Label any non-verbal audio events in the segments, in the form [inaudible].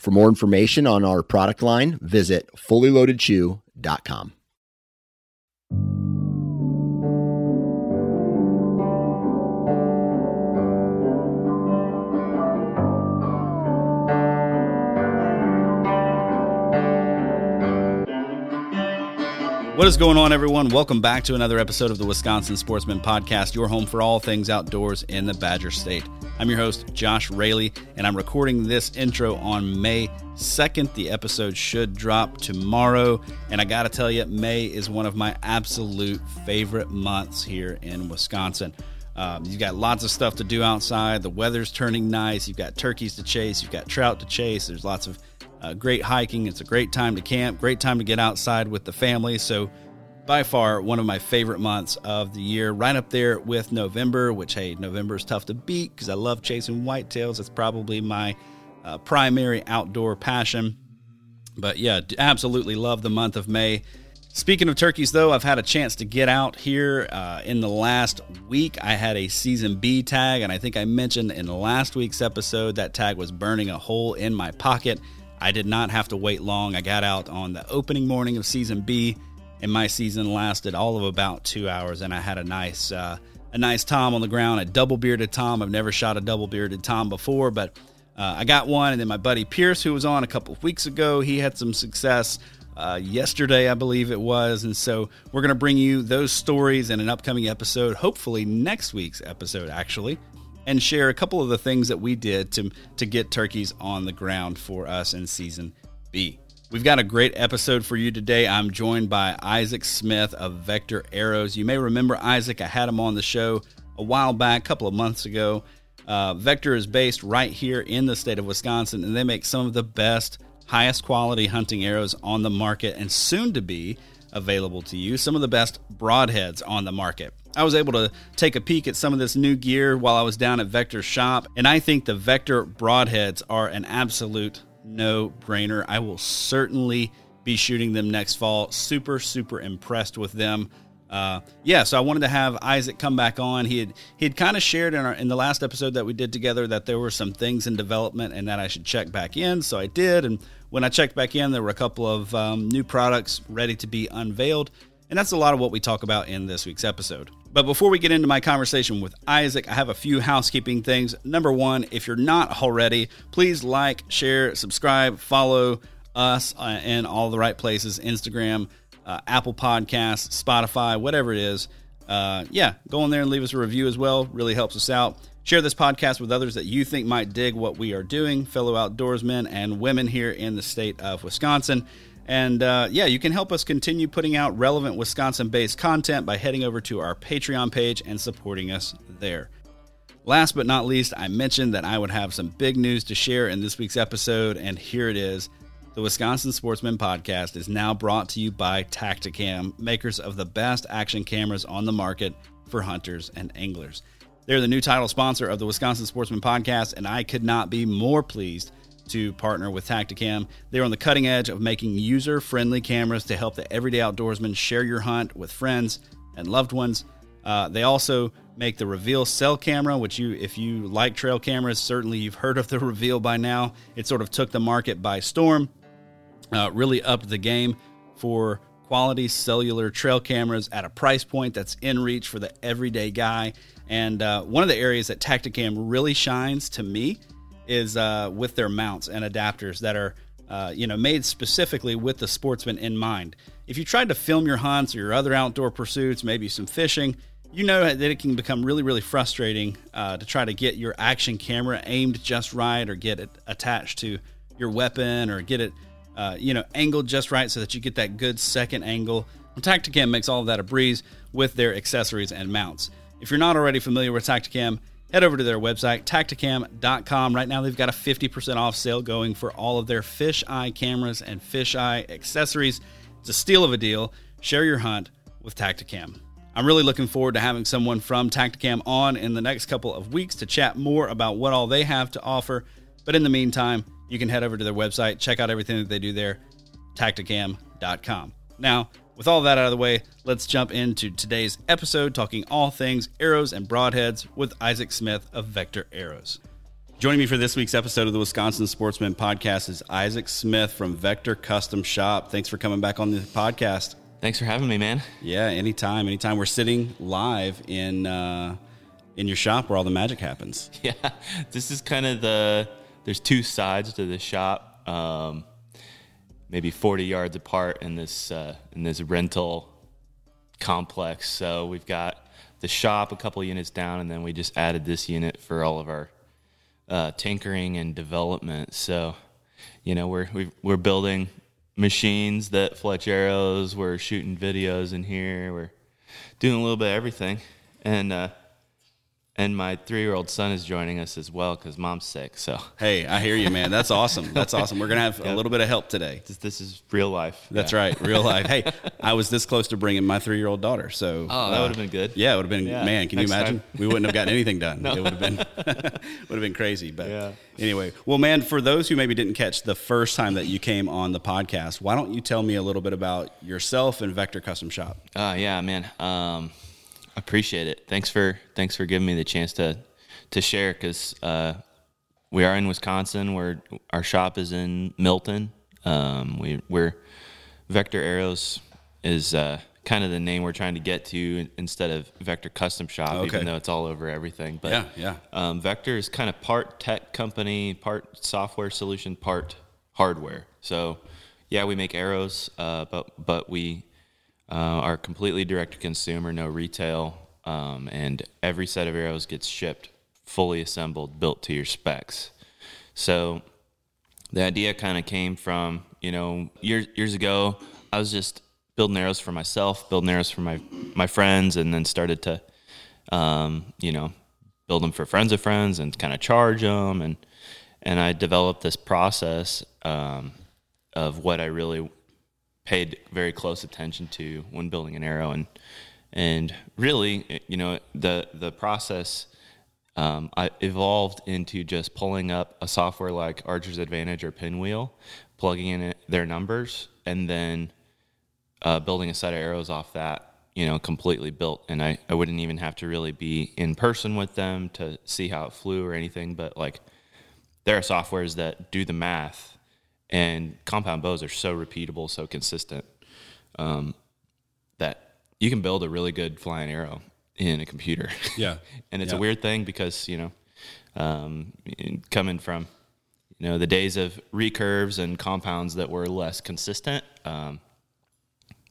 For more information on our product line, visit fullyloadedchew.com. What is going on, everyone? Welcome back to another episode of the Wisconsin Sportsman Podcast, your home for all things outdoors in the Badger State. I'm your host, Josh Rayleigh, and I'm recording this intro on May 2nd. The episode should drop tomorrow. And I got to tell you, May is one of my absolute favorite months here in Wisconsin. Um, you've got lots of stuff to do outside. The weather's turning nice. You've got turkeys to chase. You've got trout to chase. There's lots of uh, great hiking. It's a great time to camp, great time to get outside with the family. So, by far, one of my favorite months of the year, right up there with November, which, hey, November is tough to beat because I love chasing whitetails. It's probably my uh, primary outdoor passion. But yeah, absolutely love the month of May. Speaking of turkeys, though, I've had a chance to get out here uh, in the last week. I had a season B tag, and I think I mentioned in last week's episode that tag was burning a hole in my pocket. I did not have to wait long. I got out on the opening morning of season B, and my season lasted all of about two hours. And I had a nice, uh, a nice tom on the ground, a double bearded tom. I've never shot a double bearded tom before, but uh, I got one. And then my buddy Pierce, who was on a couple of weeks ago, he had some success. Uh, yesterday, I believe it was. And so we're going to bring you those stories in an upcoming episode, hopefully next week's episode, actually and share a couple of the things that we did to, to get turkeys on the ground for us in season B. We've got a great episode for you today. I'm joined by Isaac Smith of Vector Arrows. You may remember Isaac, I had him on the show a while back, a couple of months ago. Uh, Vector is based right here in the state of Wisconsin, and they make some of the best, highest quality hunting arrows on the market and soon to be available to you. Some of the best broadheads on the market. I was able to take a peek at some of this new gear while I was down at Vector's shop, and I think the Vector broadheads are an absolute no brainer. I will certainly be shooting them next fall. Super, super impressed with them. Uh, yeah, so I wanted to have Isaac come back on. He had he had kind of shared in our in the last episode that we did together that there were some things in development and that I should check back in. So I did, and when I checked back in, there were a couple of um, new products ready to be unveiled, and that's a lot of what we talk about in this week's episode. But before we get into my conversation with Isaac, I have a few housekeeping things. Number one, if you're not already, please like, share, subscribe, follow us uh, in all the right places Instagram, uh, Apple Podcasts, Spotify, whatever it is. Uh, yeah, go in there and leave us a review as well. Really helps us out. Share this podcast with others that you think might dig what we are doing, fellow outdoorsmen and women here in the state of Wisconsin. And uh, yeah, you can help us continue putting out relevant Wisconsin based content by heading over to our Patreon page and supporting us there. Last but not least, I mentioned that I would have some big news to share in this week's episode, and here it is. The Wisconsin Sportsman Podcast is now brought to you by Tactacam, makers of the best action cameras on the market for hunters and anglers. They're the new title sponsor of the Wisconsin Sportsman Podcast, and I could not be more pleased to partner with Tactacam. They're on the cutting edge of making user friendly cameras to help the everyday outdoorsman share your hunt with friends and loved ones. Uh, they also make the Reveal cell camera, which you, if you like trail cameras, certainly you've heard of the [laughs] Reveal by now. It sort of took the market by storm, uh, really upped the game for quality cellular trail cameras at a price point that's in reach for the everyday guy. And uh, one of the areas that Tactacam really shines to me is uh, with their mounts and adapters that are uh, you know made specifically with the sportsman in mind. If you tried to film your hunts or your other outdoor pursuits, maybe some fishing, you know that it can become really really frustrating uh, to try to get your action camera aimed just right or get it attached to your weapon or get it uh, you know angled just right so that you get that good second angle. Tactacam makes all of that a breeze with their accessories and mounts. If you're not already familiar with Tactacam, head over to their website, tactacam.com. Right now, they've got a 50% off sale going for all of their fisheye cameras and fisheye accessories. It's a steal of a deal. Share your hunt with Tactacam. I'm really looking forward to having someone from Tactacam on in the next couple of weeks to chat more about what all they have to offer. But in the meantime, you can head over to their website, check out everything that they do there, tactacam.com. Now, with all that out of the way, let's jump into today's episode talking all things arrows and broadheads with Isaac Smith of Vector Arrows. Joining me for this week's episode of the Wisconsin Sportsman Podcast is Isaac Smith from Vector Custom Shop. Thanks for coming back on the podcast. Thanks for having me, man. Yeah, anytime, anytime. We're sitting live in uh, in your shop where all the magic happens. [laughs] Yeah, this is kind of the. There's two sides to the shop, um, maybe 40 yards apart in this uh, in this rental complex. So we've got the shop a couple units down, and then we just added this unit for all of our uh, tinkering and development. So, you know, we're we are building machines that fletch arrows. We're shooting videos in here. We're doing a little bit of everything, and uh, and my three year old son is joining us as well because mom's sick. So hey, I hear you, man. That's awesome. [laughs] That's awesome. We're gonna have yep. a little bit of help today. This, this is real life. That's yeah. right, real life. hey, [laughs] I was this close to bringing my three year old daughter. So oh, that uh, would have been good. Yeah, it would have been. Yeah. Man, can Next you imagine? We wouldn't have gotten anything done. [laughs] no. It would have been would have been crazy. But yeah. anyway, well, man, for those who maybe didn't catch the first time that you came on the podcast, why don't you tell me a little bit about yourself and Vector Custom Shop? Uh, yeah, man. Um, appreciate it. Thanks for thanks for giving me the chance to to share because uh, we are in Wisconsin. Where our shop is in Milton. Um, we we're Vector Arrows is uh, kind of the name we're trying to get to instead of Vector Custom Shop, okay. even though it's all over everything. But yeah, yeah. Um, Vector is kind of part tech company, part software solution, part hardware. So yeah, we make arrows, uh, but but we uh, are completely direct to consumer, no retail, um, and every set of arrows gets shipped fully assembled, built to your specs. So the idea kind of came from, you know, years years ago, I was just building arrows for myself, building arrows for my my friends, and then started to, um, you know, build them for friends of friends and kind of charge them, and and I developed this process um, of what I really paid very close attention to when building an arrow, and and really, you know, the the process um, I evolved into just pulling up a software like Archer's Advantage or Pinwheel, plugging in their numbers, and then uh, building a set of arrows off that, you know, completely built. And I, I wouldn't even have to really be in person with them to see how it flew or anything. But like, there are softwares that do the math, and compound bows are so repeatable, so consistent um, that you can build a really good flying arrow in a computer. Yeah. [laughs] and it's yeah. a weird thing because, you know, um, coming from, you know, the days of recurves and compounds that were less consistent, um,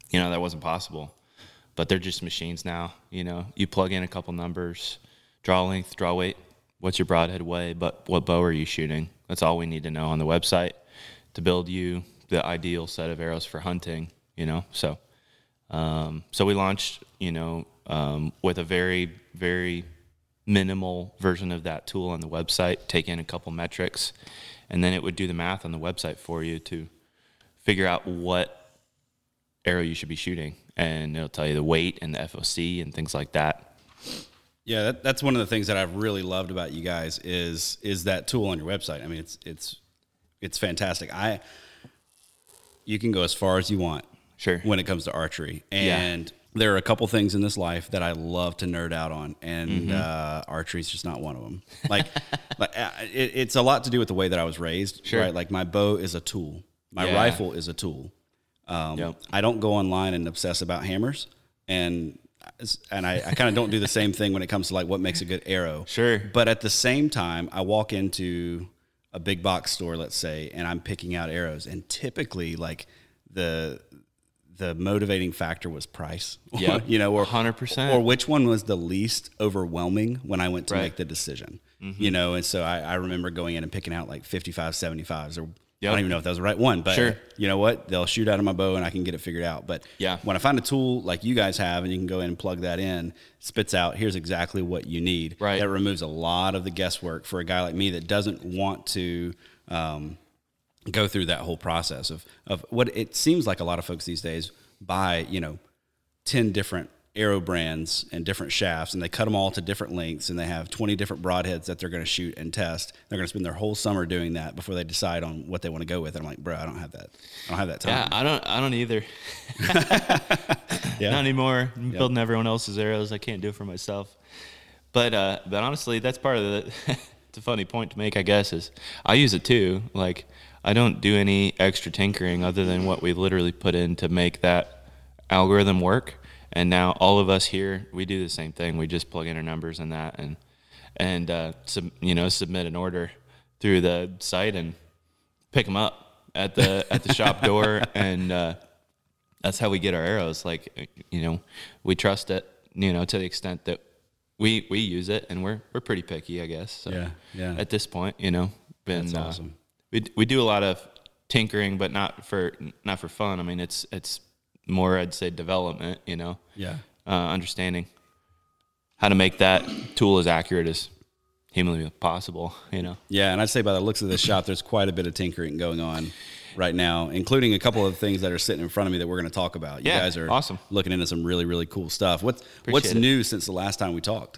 you know, that wasn't possible. But they're just machines now. You know, you plug in a couple numbers, draw length, draw weight, what's your broadhead weigh, but what bow are you shooting? That's all we need to know on the website to build you the ideal set of arrows for hunting, you know? So, um, so we launched, you know, um, with a very, very minimal version of that tool on the website, take in a couple metrics, and then it would do the math on the website for you to figure out what arrow you should be shooting. And it'll tell you the weight and the FOC and things like that. Yeah, that, that's one of the things that I've really loved about you guys is is that tool on your website. I mean, it's it's it's fantastic. I you can go as far as you want, sure, when it comes to archery, and there are a couple things in this life that I love to nerd out on, and mm-hmm. uh, archery is just not one of them. Like, [laughs] like uh, it, it's a lot to do with the way that I was raised. Sure. Right, like my bow is a tool, my yeah. rifle is a tool. Um, yep. I don't go online and obsess about hammers, and and I, I kind of don't do the same thing when it comes to like what makes a good arrow. Sure. But at the same time, I walk into a big box store, let's say, and I'm picking out arrows, and typically like the the motivating factor was price. [laughs] Yeah, you know, or hundred percent, or which one was the least overwhelming when I went to right. make the decision. Mm-hmm. You know, and so I, I, remember going in and picking out like 55, 75s or Yep. I don't even know if that was the right one, but Sure. you know what? They'll shoot out of my bow and I can get it figured out. But Yeah. when I find a tool like you guys have and you can go in and plug that in, spits out, here's exactly what you need. Right. That removes a lot of the guesswork for a guy like me that doesn't want to um, go through that whole process of, of what it seems like a lot of folks these days buy, you know, 10 different arrow brands and different shafts and they cut them all to different lengths and they have 20 different broadheads that they're going to shoot and test they're going to spend their whole summer doing that before they decide on what they want to go with and i'm like bro i don't have that i don't have that time. Yeah, I don't. I don't either. [laughs] [laughs] Yeah. Not anymore. I'm building everyone else's arrows. I can't do it for myself. But uh, but honestly, that's part of the. [laughs] it's a funny point to make, I guess. Is I use it too. Like I don't do any extra tinkering other than what we literally put in to make that algorithm work. And now all of us here, we do the same thing. We just plug in our numbers and that and and uh, sub, you know submit an order through the site and pick them up at the [laughs] at the shop door and. Uh, that's how we get our arrows. Like, you know, we trust it, you know, to the extent that we we use it, and we're we're pretty picky, I guess. So Yeah, yeah. At this point, you know, been That's uh, awesome. we we do a lot of tinkering, but not for not for fun. I mean, it's it's more, I'd say, development. You know, yeah uh, understanding how to make that tool as accurate as humanly possible. You know. yeah and i'd say by the looks of this shop there's quite a bit of tinkering going on right now including a couple of things that are sitting in front of me that we're going to talk about you Yeah, guys are awesome. looking into some really really cool stuff what's what's Appreciate it. new since the last time we talked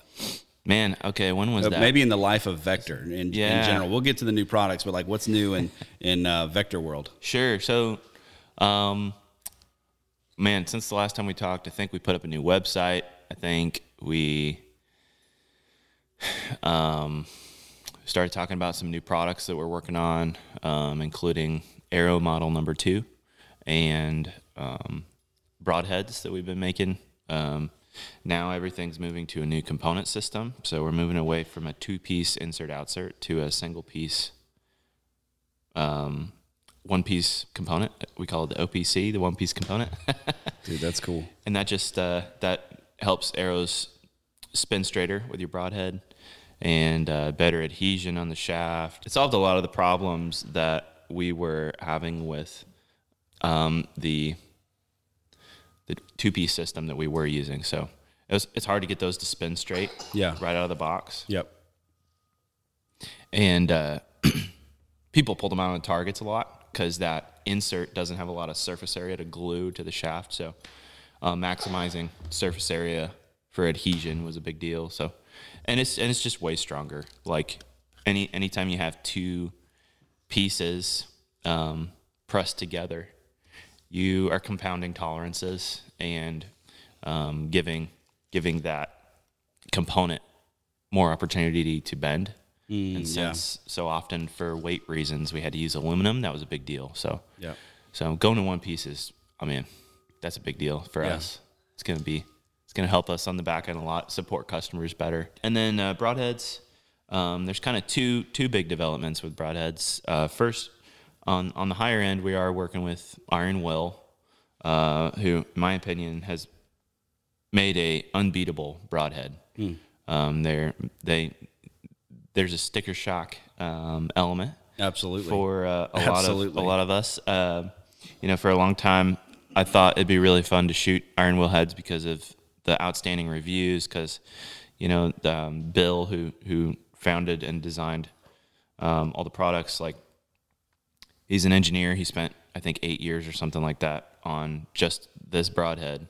Man, okay, when was Uh, that? maybe in the life of vector in, in Yeah. general we'll get to the new products but like what's new in in uh, vector world Sure. So, um, man, since the last time we talked, I think we put up a new website. I think we [sighs] um, started talking about some new products that we're working on, um, including Arrow model number two and um, broadheads that we've been making. Um, now everything's moving to a new component system. So we're moving away from a two piece insert outsert to a single piece um, one piece component. We call it the OPC, the one piece component. [laughs] dude that's cool and that just uh, that helps arrows spin straighter with your broadhead and uh, better adhesion on the shaft. It solved a lot of the problems that we were having with um, the the two piece system that we were using. So it was, it's hard to get those to spin straight. Yeah. right out of the box yep and uh, [clears throat] people pull them out on targets a lot because that insert doesn't have a lot of surface area to glue to the shaft. So uh, maximizing surface area for adhesion was a big deal. So, and it's and it's just way stronger. Like any anytime you have two pieces um, pressed together, you are compounding tolerances and um, giving giving that component more opportunity to bend. And yeah. since so often for weight reasons we had to use aluminum, that was a big deal. So Yep. so going to one piece is, I mean, that's a big deal for Yeah. us. It's gonna be, it's gonna help us on the back end a lot, support customers better. And then uh, broadheads, um, there's kind of two two big developments with broadheads. Uh, first, on on the higher end, we are working with Iron Will, uh, who, in my opinion, has made a unbeatable broadhead. Um, they're they there's a sticker shock um, element absolutely for uh, a lot of a lot of us. Uh, you know, for a long time, I thought it'd be really fun to shoot iron Will heads because of the outstanding reviews. Because you know, um, Bill, who who founded and designed um, all the products, like he's an engineer. He spent I think eight years or something like that on just this broadhead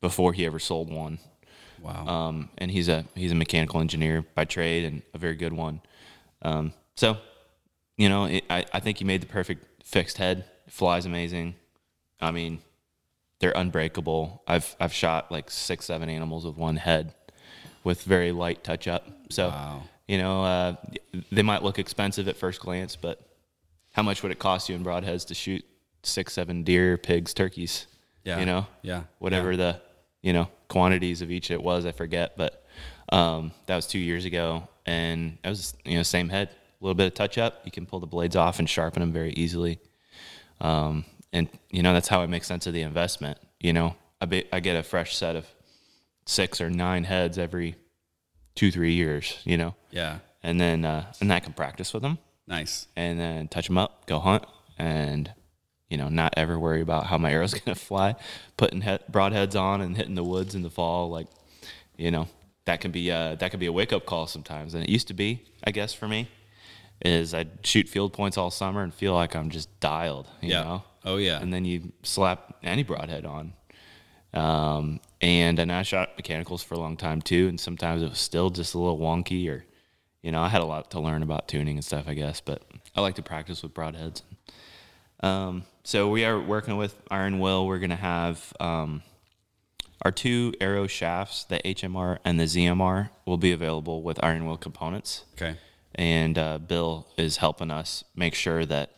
before he ever sold one. Wow Um, and he's a he's a mechanical engineer by trade and a very good one. Um, so, you know, it, I I think he made the perfect fixed head. It flies amazing. I mean, they're unbreakable. I've I've shot like six seven animals with one head, with very light touch up. So, Wow. you know, uh, they might look expensive at first glance, but how much would it cost you in broadheads to shoot six seven deer, pigs, turkeys? Yeah. you know, Yeah. whatever the you know quantities of each it was i forget but um, that was two years ago and it was you know same head a little bit of touch up. You can pull the blades off and sharpen them very easily. Um, and you know that's how i make sense of the investment you know? I, be, I get a fresh set of six or nine heads every two three years you know? Yeah. And then uh, and i can practice with them Nice. and then touch them up, go hunt, and you know, not ever worry about how my arrow's [laughs] gonna fly. Putting he- broadheads on and hitting the woods in the fall, like you know, that can be uh, that can be a wake up call sometimes. And it used to be, I guess, for me, is I'd shoot field points all summer and feel like I'm just dialed. You Yeah. know. Oh, yeah. And then you slap any broadhead on. Um, and and I shot mechanicals for a long time too, and sometimes it was still just a little wonky, or you know, I had a lot to learn about tuning and stuff, I guess. But I like to practice with broadheads. Um, so we are working with Iron Will. We're gonna have um, our two arrow shafts, the HMR and the ZMR, will be available with Iron Will components Okay. and uh, Bill is helping us make sure that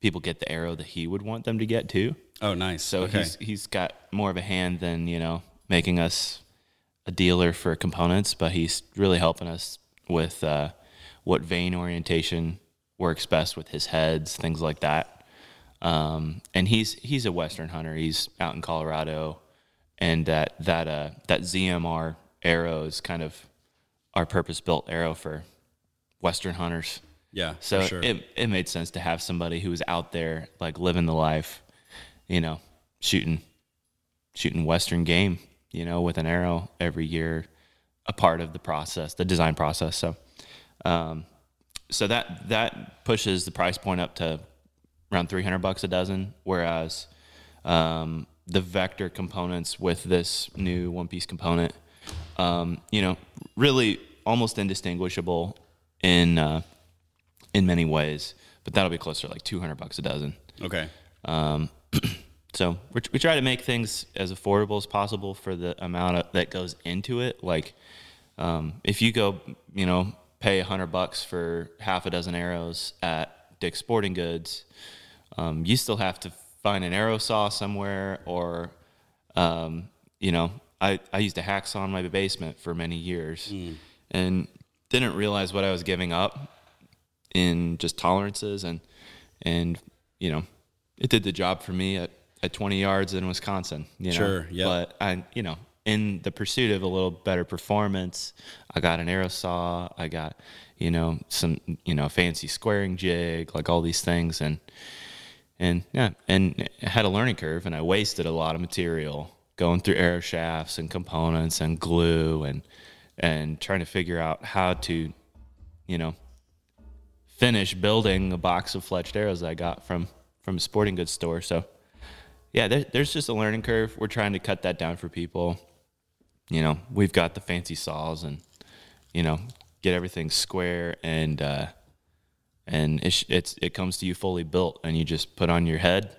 people get the arrow that he would want them to get too. Oh, nice. So okay. he's he's got more of a hand than you know making us a dealer for components, but he's really helping us with uh, what vane orientation works best with his heads, things like that. Um, and he's he's a Western hunter. He's out in Colorado, and that that uh, that ZMR arrow is kind of our purpose built arrow for Western hunters. yeah. So sure. it it made sense to have somebody who was out there like living the life, you know, shooting shooting western game, you know, with an arrow every year, a part of the process, the design process. So um so that that pushes the price point up to around 300 bucks a dozen whereas um the vector components with this new one piece component um you know really almost indistinguishable in uh in many ways, but that'll be closer to like 200 bucks a dozen. okay. Um, [clears throat] so we try to make things as affordable as possible for the amount of, that goes into it. Like, um, if you go, you know, pay a hundred bucks for half a dozen arrows at Dick's Sporting Goods, um, you still have to find an arrow saw somewhere, or, um, you know, I, I used a hacksaw in my basement for many years, and didn't realize what I was giving up in just tolerances and and you know it did the job for me at, at 20 yards in Wisconsin you know Sure, yeah. but I you know in the pursuit of a little better performance I got an arrow saw I got you know some you know fancy squaring jig like all these things and and yeah and had a learning curve and I wasted a lot of material going through arrow shafts and components and glue and and trying to figure out how to you know finish building a box of fletched arrows that I got from from a sporting goods store. So yeah, there, there's just a learning curve. We're trying to cut that down for people. You know, we've got the fancy saws and you know get everything square and uh, and it's, it's it comes to you fully built and you just put on your head,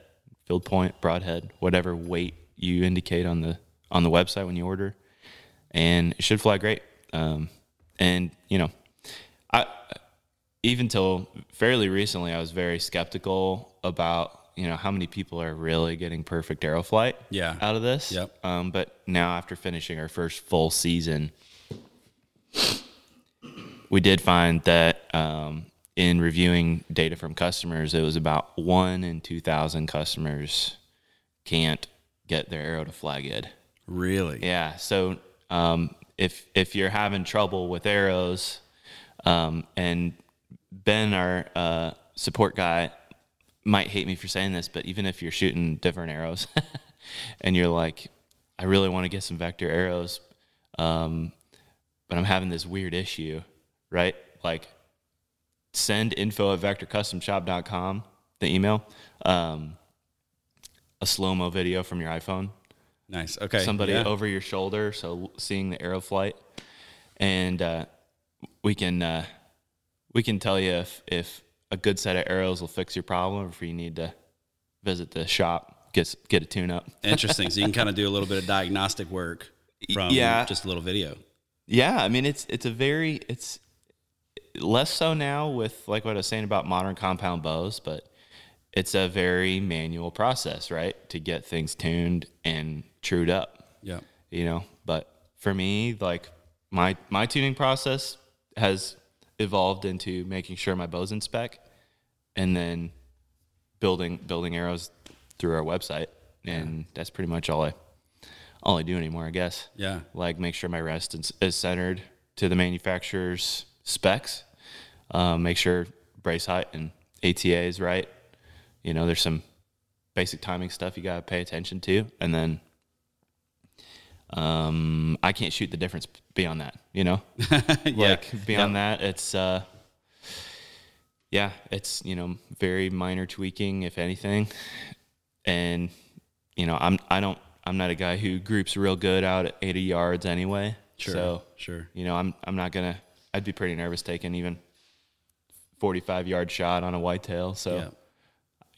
field point, broadhead, whatever weight you indicate on the on the website when you order, and it should fly great. Um, and you know, I even till fairly recently, I was very skeptical about you know how many people are really getting perfect arrow flight Yeah. out of this. Yep. Um, but now after finishing our first full season, we did find that um, in reviewing data from customers, it was about one in two thousand customers can't get their arrow to fly good. Really? Yeah. So um, if if you're having trouble with arrows, um, and Ben, our uh, support guy, might hate me for saying this, but even if you're shooting different arrows, [laughs] and you're like, I really want to get some vector arrows, um, but I'm having this weird issue, right? Like, send info at vectorcustomshop.com, the email, um, a slow mo video from your iPhone Nice. Okay. somebody yeah. over your shoulder, so seeing the arrow flight, and uh, we can uh, we can tell you if if a good set of arrows will fix your problem, or if you need to visit the shop get get a tune up. [laughs] Interesting. So you can kind of do a little bit of diagnostic work from Yeah. just a little video. Yeah, I mean it's it's a very it's less so now with like what I was saying about modern compound bows, but it's a very manual process, right? To get things tuned and trued up. Yeah. you know but for me like my my tuning process has evolved into making sure my bow's in spec and then building building arrows through our website and that's pretty much all i all i do anymore i guess Yeah. like make sure my rest is, is centered to the manufacturer's specs um, make sure brace height and ATA is right. You know, there's some basic timing stuff you got to pay attention to, and then um, I can't shoot the difference beyond that. You know, [laughs] like beyond that, it's uh, yeah, it's you know very minor tweaking if anything, and you know I'm I don't I'm not a guy who groups real good out at 80 yards anyway. Sure, So sure. you know I'm I'm not gonna I'd be pretty nervous taking even 45 yard shot on a whitetail. So Yeah.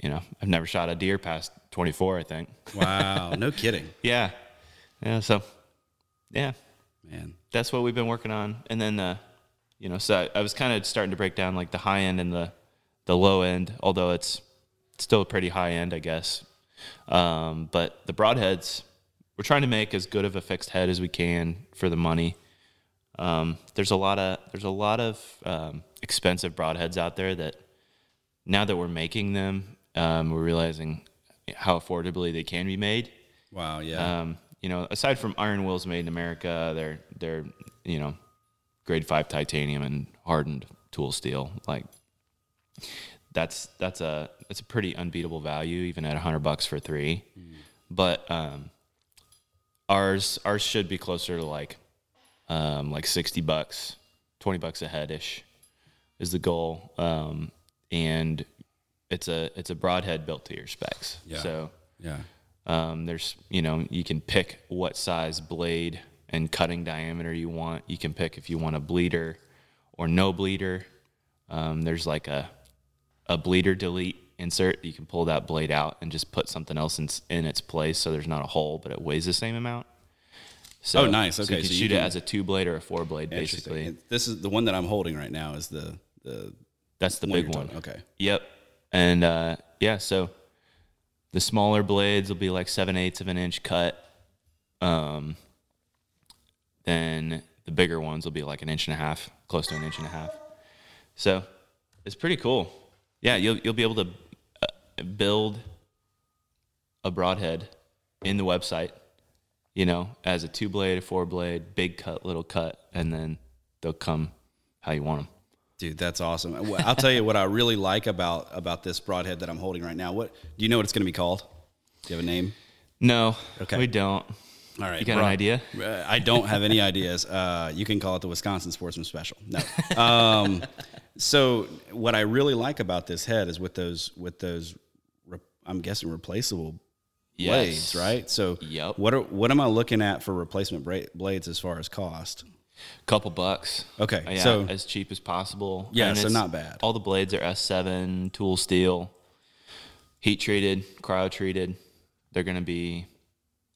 you know I've never shot a deer past 24. I think. Wow, no [laughs] kidding, Yeah, yeah. So yeah, man. that's what we've been working on. And then, uh, you know, so I, I was kind of starting to break down like the high end and the the low end, although it's still a pretty high end, I guess. Um, but the broadheads, we're trying to make as good of a fixed head as we can for the money. Um, there's a lot of there's a lot of um, expensive broadheads out there that now that we're making them, um, we're realizing how affordably they can be made. Wow, yeah. Um, you know, aside from Iron Will's made in America, they're they're you know, grade five titanium and hardened tool steel. Like that's that's a that's a pretty unbeatable value even at a hundred bucks for three. But um, ours ours should be closer to like um, like sixty bucks, twenty bucks a head ish is the goal. Um, and it's a it's a broadhead built to your specs. Yeah. So yeah. um, there's, you know, you can pick what size blade and cutting diameter you want. You can pick if you want a bleeder or no bleeder. Um, there's like a a bleeder delete insert. You can pull that blade out and just put something else in, in its place, so there's not a hole, but it weighs the same amount. So, Oh, nice. So Okay, you can so you shoot can- it it as a two blade or a four blade, basically. And This is the one that I'm holding right now. Is the the That's the one big one. Okay. Yep. And uh, yeah, so the smaller blades will be like seven eighths of an inch cut. Um, then the bigger ones will be like an inch and a half, close to an inch and a half. So it's pretty cool. Yeah, you'll you'll be able to uh, build a broadhead in the website. You know, as a two blade, a four blade, big cut, little cut, and then they'll come how you want them. Dude, that's awesome. I'll tell you what I really like about about this broadhead that I'm holding right now. What do you know what it's going to be called? Do you have a name? No, Okay. we don't. All right, You got an idea? Uh, I don't have any ideas. Uh, you can call it the Wisconsin Sportsman Special. No. Um, so what I really like about this head is with those with those, I'm guessing replaceable blades, right? So Yep. what are, what am I looking at for replacement bra- blades as far as cost? Couple bucks. Okay, yeah, so- as cheap as possible. Yeah, And so it's- not bad. All the blades are S7 tool steel, heat treated, cryo treated. They're gonna be,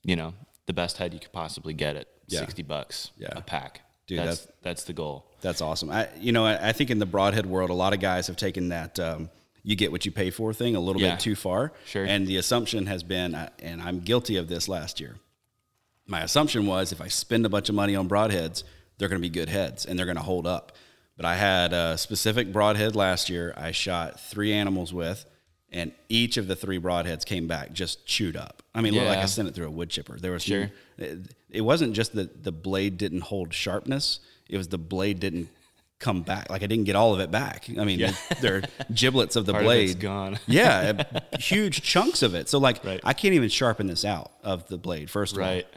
you know, the best head you could possibly get at Yeah. sixty bucks Yeah. a pack. Dude, that's that's- that's the goal. That's awesome. I, you know, I, I think in the broadhead world, a lot of guys have taken that um, you get what you pay for thing a little Yeah. bit too far. Sure. And the assumption has been, uh, and I'm guilty of this last year. My assumption was if I spend a bunch of money on broadheads, they're going to be good heads and they're going to hold up. But I had a specific broadhead last year. I shot three animals with, and each of the three broadheads came back just chewed up. I mean, it looked like I sent it through a wood chipper. There was Sure. it, it wasn't just that the blade didn't hold sharpness; it was the blade didn't come back. Like I didn't get all of it back. I mean, they're [laughs] giblets of the Part of blade it's gone. [laughs] yeah, uh, huge chunks of it. So like, Right. I can't even sharpen this out of the blade. First of all, Right.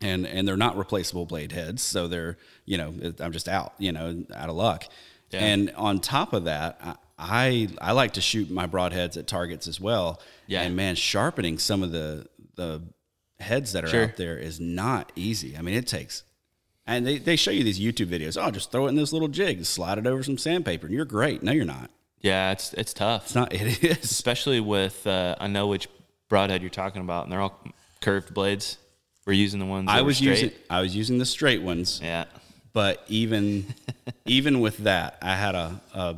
and and they're not replaceable blade heads, so they're you know I'm just out, you know, out of luck. Yeah. And on top of that, I, I I like to shoot my broadheads at targets as well. Yeah. And man, sharpening some of the the heads that are Sure. out there is not easy. I mean, it takes. And they, they show you these YouTube videos. Oh, just throw it in this little jig, slide it over some sandpaper, and you're great. No, you're not. Yeah, it's it's tough. It's not. [laughs] It is. especially with uh, I know which broadhead you're talking about, and they're all curved blades. We're using the ones that I was using I was using the straight ones. Yeah, but even [laughs] even with that, I had a, a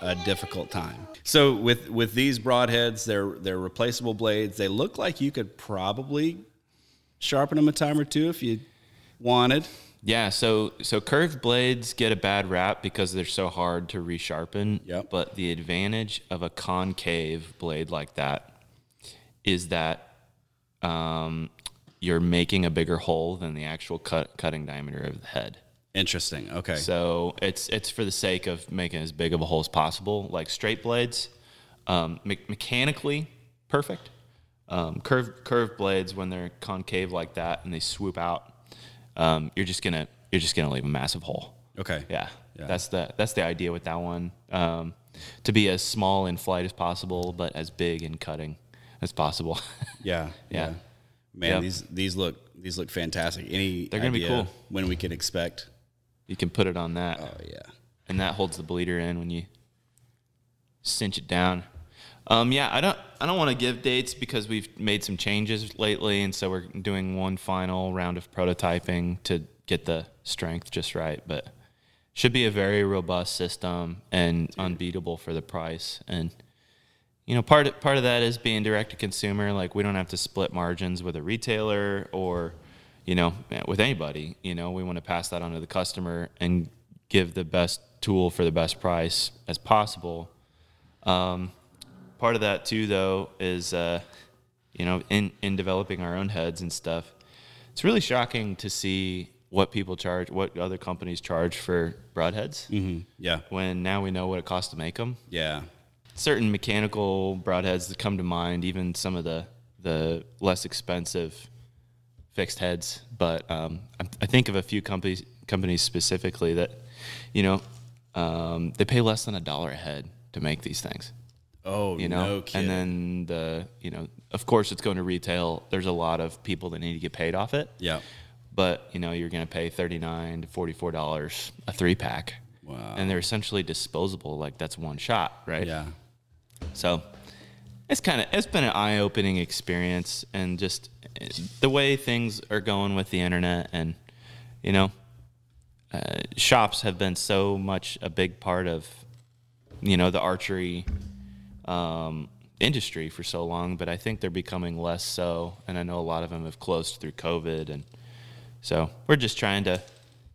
a difficult time. So with with these broadheads, they're they're replaceable blades. They look like you could probably sharpen them a time or two if you wanted. Yeah. So so curved blades get a bad rap because they're so hard to resharpen. Yep. But the advantage of a concave blade like that is that um, you're making a bigger hole than the actual cut, cutting diameter of the head. Interesting. Okay. So it's it's for the sake of making as big of a hole as possible. Like straight blades, um, me- mechanically perfect. Um, curved curved blades when they're concave like that and they swoop out, um, you're just gonna you're just gonna leave a massive hole. okay. Yeah, Yeah. that's the that's the idea with that one. Um, to be as small in flight as possible, but as big in cutting as possible. [laughs] Yeah. Yeah. Man, Yep. these these look these look fantastic. Any They're gonna be cool. when we can expect? you can put it on that. Oh yeah. and that holds the bleeder in when you cinch it down. Um, yeah, I don't I don't want to give dates because we've made some changes lately, and so we're doing one final round of prototyping to get the strength just right. But should be a very robust system and unbeatable for the price. And you know, part of, part of that is being direct to consumer. Like we don't have to split margins with a retailer or you know with anybody. You know, we want to pass that on to the customer and give the best tool for the best price as possible. Um, part of that too, though, is uh, you know in in developing our own heads and stuff. It's really shocking to see what people charge, what other companies charge for broadheads. Mm-hmm. Yeah. When now we know what it costs to make them. Yeah. Certain mechanical broadheads that come to mind, even some of the the less expensive fixed heads. But um, I, I think of a few companies companies specifically that you know um, they pay less than a dollar a head to make these things Oh you know no and then the you know of course it's going to retail there's a lot of people that need to get paid off it yeah. but you know you're going to pay 39 to 44 dollars a three pack Wow. and they're essentially disposable like that's one shot right Yeah. so it's kind of it's been an eye-opening experience and just uh, the way things are going with the internet and you know uh, shops have been so much a big part of you know the archery um, industry for so long but i think they're becoming less so. And i know a lot of them have closed through covid. And so we're just trying to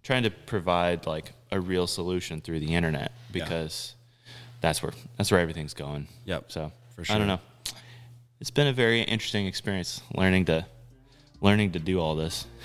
trying to provide like a real solution through the internet because that's where that's where everything's going. Yep, so for sure. i don't know. It's been a very interesting experience learning to learning to do all this. [laughs]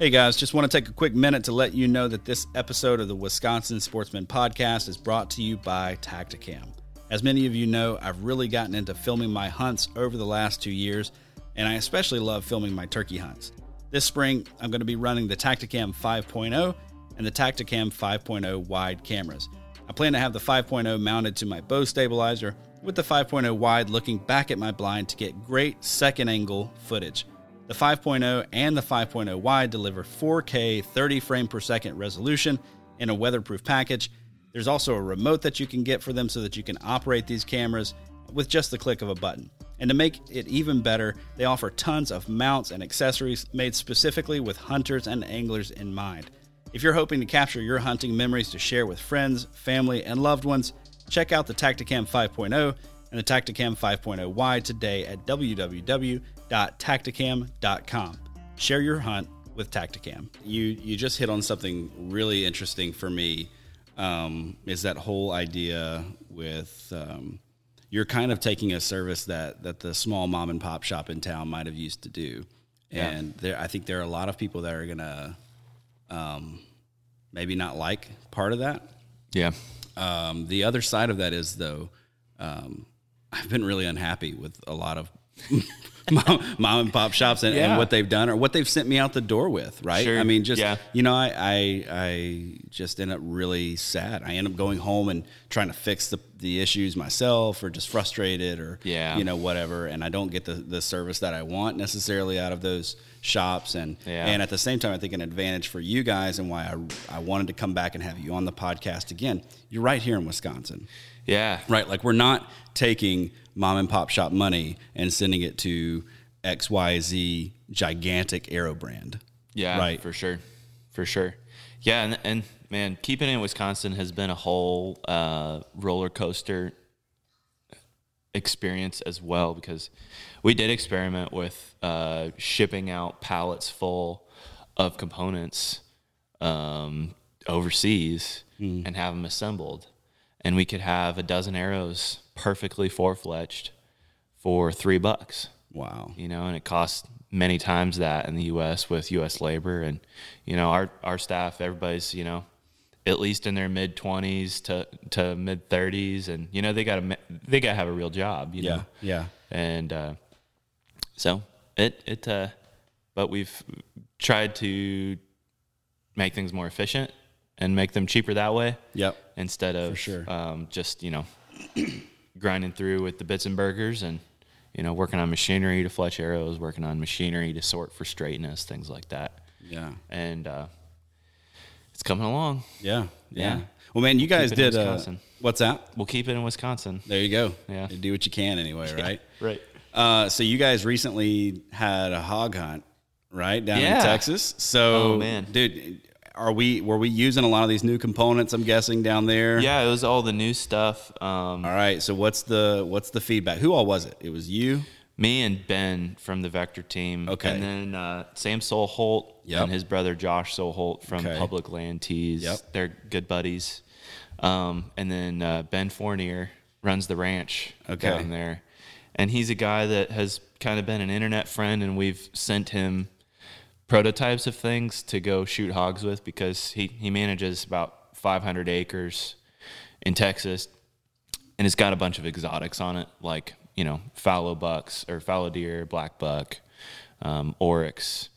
Hey guys, just want to take a quick minute to let you know that this episode of the Wisconsin Sportsman Podcast is brought to you by Tactacam. As many of you know, I've really gotten into filming my hunts over the last two years, and I especially love filming my turkey hunts. This spring, I'm going to be running the Tactacam 5.0 and the Tactacam 5.0 wide cameras. I plan to have the 5.0 mounted to my bow stabilizer, with the 5.0 wide looking back at my blind to get great second angle footage. The 5.0 and the 5.0 wide deliver 4K 30 frame per second resolution in a weatherproof package. There's also a remote that you can get for them so that you can operate these cameras with just the click of a button. And to make it even better, they offer tons of mounts and accessories made specifically with hunters and anglers in mind. If you're hoping to capture your hunting memories to share with friends, family, and loved ones, check out the Tactacam 5.0 and the Tactacam 5.0Y today at www.tactacam.com. Share your hunt with Tactacam. You you just hit on something really interesting for me. Um, is that whole idea with um, you're kind of taking a service that that the small mom and pop shop in town might have used to do, and there I think there are a lot of people that are gonna um, maybe not like part of that. yeah. Um, the other side of that is though, um, I've been really unhappy with a lot of [laughs] mom, mom and pop shops and, and what they've done or what they've sent me out the door with. Right? Sure. I mean, just Yeah. you know, I, I I just end up really sad. I end up going home and trying to fix the the issues myself, or just frustrated, or Yeah. you know, whatever. And I don't get the the service that I want necessarily out of those shops. And Yeah. and at the same time, I think an advantage for you guys and why I I wanted to come back and have you on the podcast again. You're right here in Wisconsin. yeah Right. Like we're not taking mom and pop shop money and sending it to XYZ gigantic arrow brand. Yeah, Right. for sure, for sure. Yeah, and, and man, keeping it in Wisconsin has been a whole uh, roller coaster experience as well because we did experiment with uh, shipping out pallets full of components um, overseas and have them assembled, and we could have a dozen arrows perfectly four fletched for three bucks Wow. you know, and it costs many times that in the U.S. with U.S. labor, and you know our our staff, everybody's you know at least in their mid twenties to to mid thirties, and you know they got to they got to have a real job, you Yeah. know, Yeah. and uh, so it it uh, but we've tried to make things more efficient and make them cheaper that way Yep. instead of sure. um, just you know [clears throat] grinding through with the bits and burgers and you know working on machinery to fletch arrows, working on machinery to sort for straightness, things like that. Yeah. And uh, it's coming along. Yeah. Yeah. Yeah. Well, man, you guys it in did. Uh, what's that? We'll keep it in Wisconsin. There you go. Yeah. You do what you can anyway, [laughs] right? Right. Uh, so you guys recently had a hog hunt, right, down in Texas. So, Oh, man. dude, are we were we using a lot of these new components? I'm guessing down there. Yeah, it was all the new stuff. Um, All right. So what's the what's the feedback? Who all was it? It was you. me and Ben from the Vector team. Okay. And then uh, Sam Soholt Yep. and his brother Josh Soholt from Okay. Public Land Tees. Yep. They're good buddies. Um, and then uh, Ben Fournier runs the ranch Okay. down there. And he's a guy that has kind of been an internet friend, and we've sent him prototypes of things to go shoot hogs with because he, he manages about 500 acres in Texas and it's got a bunch of exotics on it, like you know fallow bucks or fallow deer, black buck, um, oryx.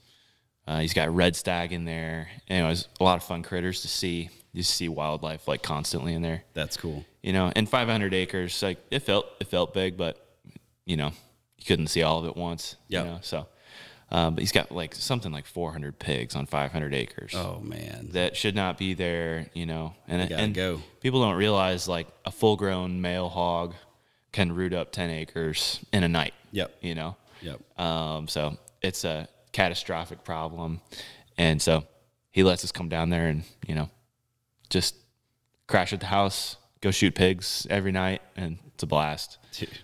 Uh, he's got red stag in there. Anyways, a lot of fun critters to see. You see wildlife like constantly in there. That's cool. You know, and 500 acres, like it felt it felt big, but you know you couldn't see all of it once. Yep. You know, so. Um, but he's got like something like 400 pigs on 500 acres Oh man. that should not be there, you know. And gotta and go. people don't realize like a full-grown male hog can root up 10 acres in a night. Yep. You know. Yep. Um, so it's a catastrophic problem, and so he lets us come down there and you know just crash at the house, go shoot pigs every night, and it's a blast.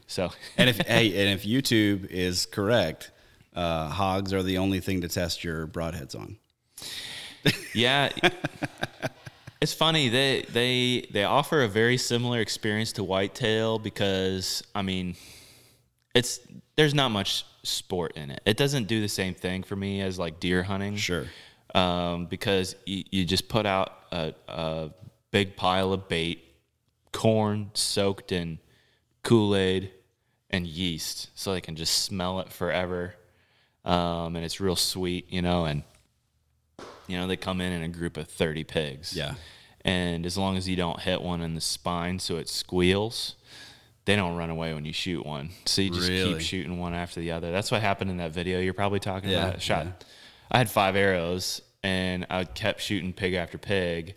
So and if [laughs] hey, and if YouTube is correct, uh, hogs are the only thing to test your broadheads on. Yeah. [laughs] it's funny they they they offer a very similar experience to whitetail because I mean it's there's not much sport in it. It doesn't do the same thing for me as like deer hunting. Sure. Um, because you, you just put out a, a big pile of bait, corn soaked in Kool-Aid and yeast so they can just smell it forever. Um, and it's real sweet, you know, and you know, they come in in a group of 30 pigs. Yeah. And as long as you don't hit one in the spine so it squeals, they don't run away when you shoot one. So you just Really? keep shooting one after the other. That's what happened in that video you're probably talking Yeah, about. Shot. yeah. I had five arrows and I kept shooting pig after pig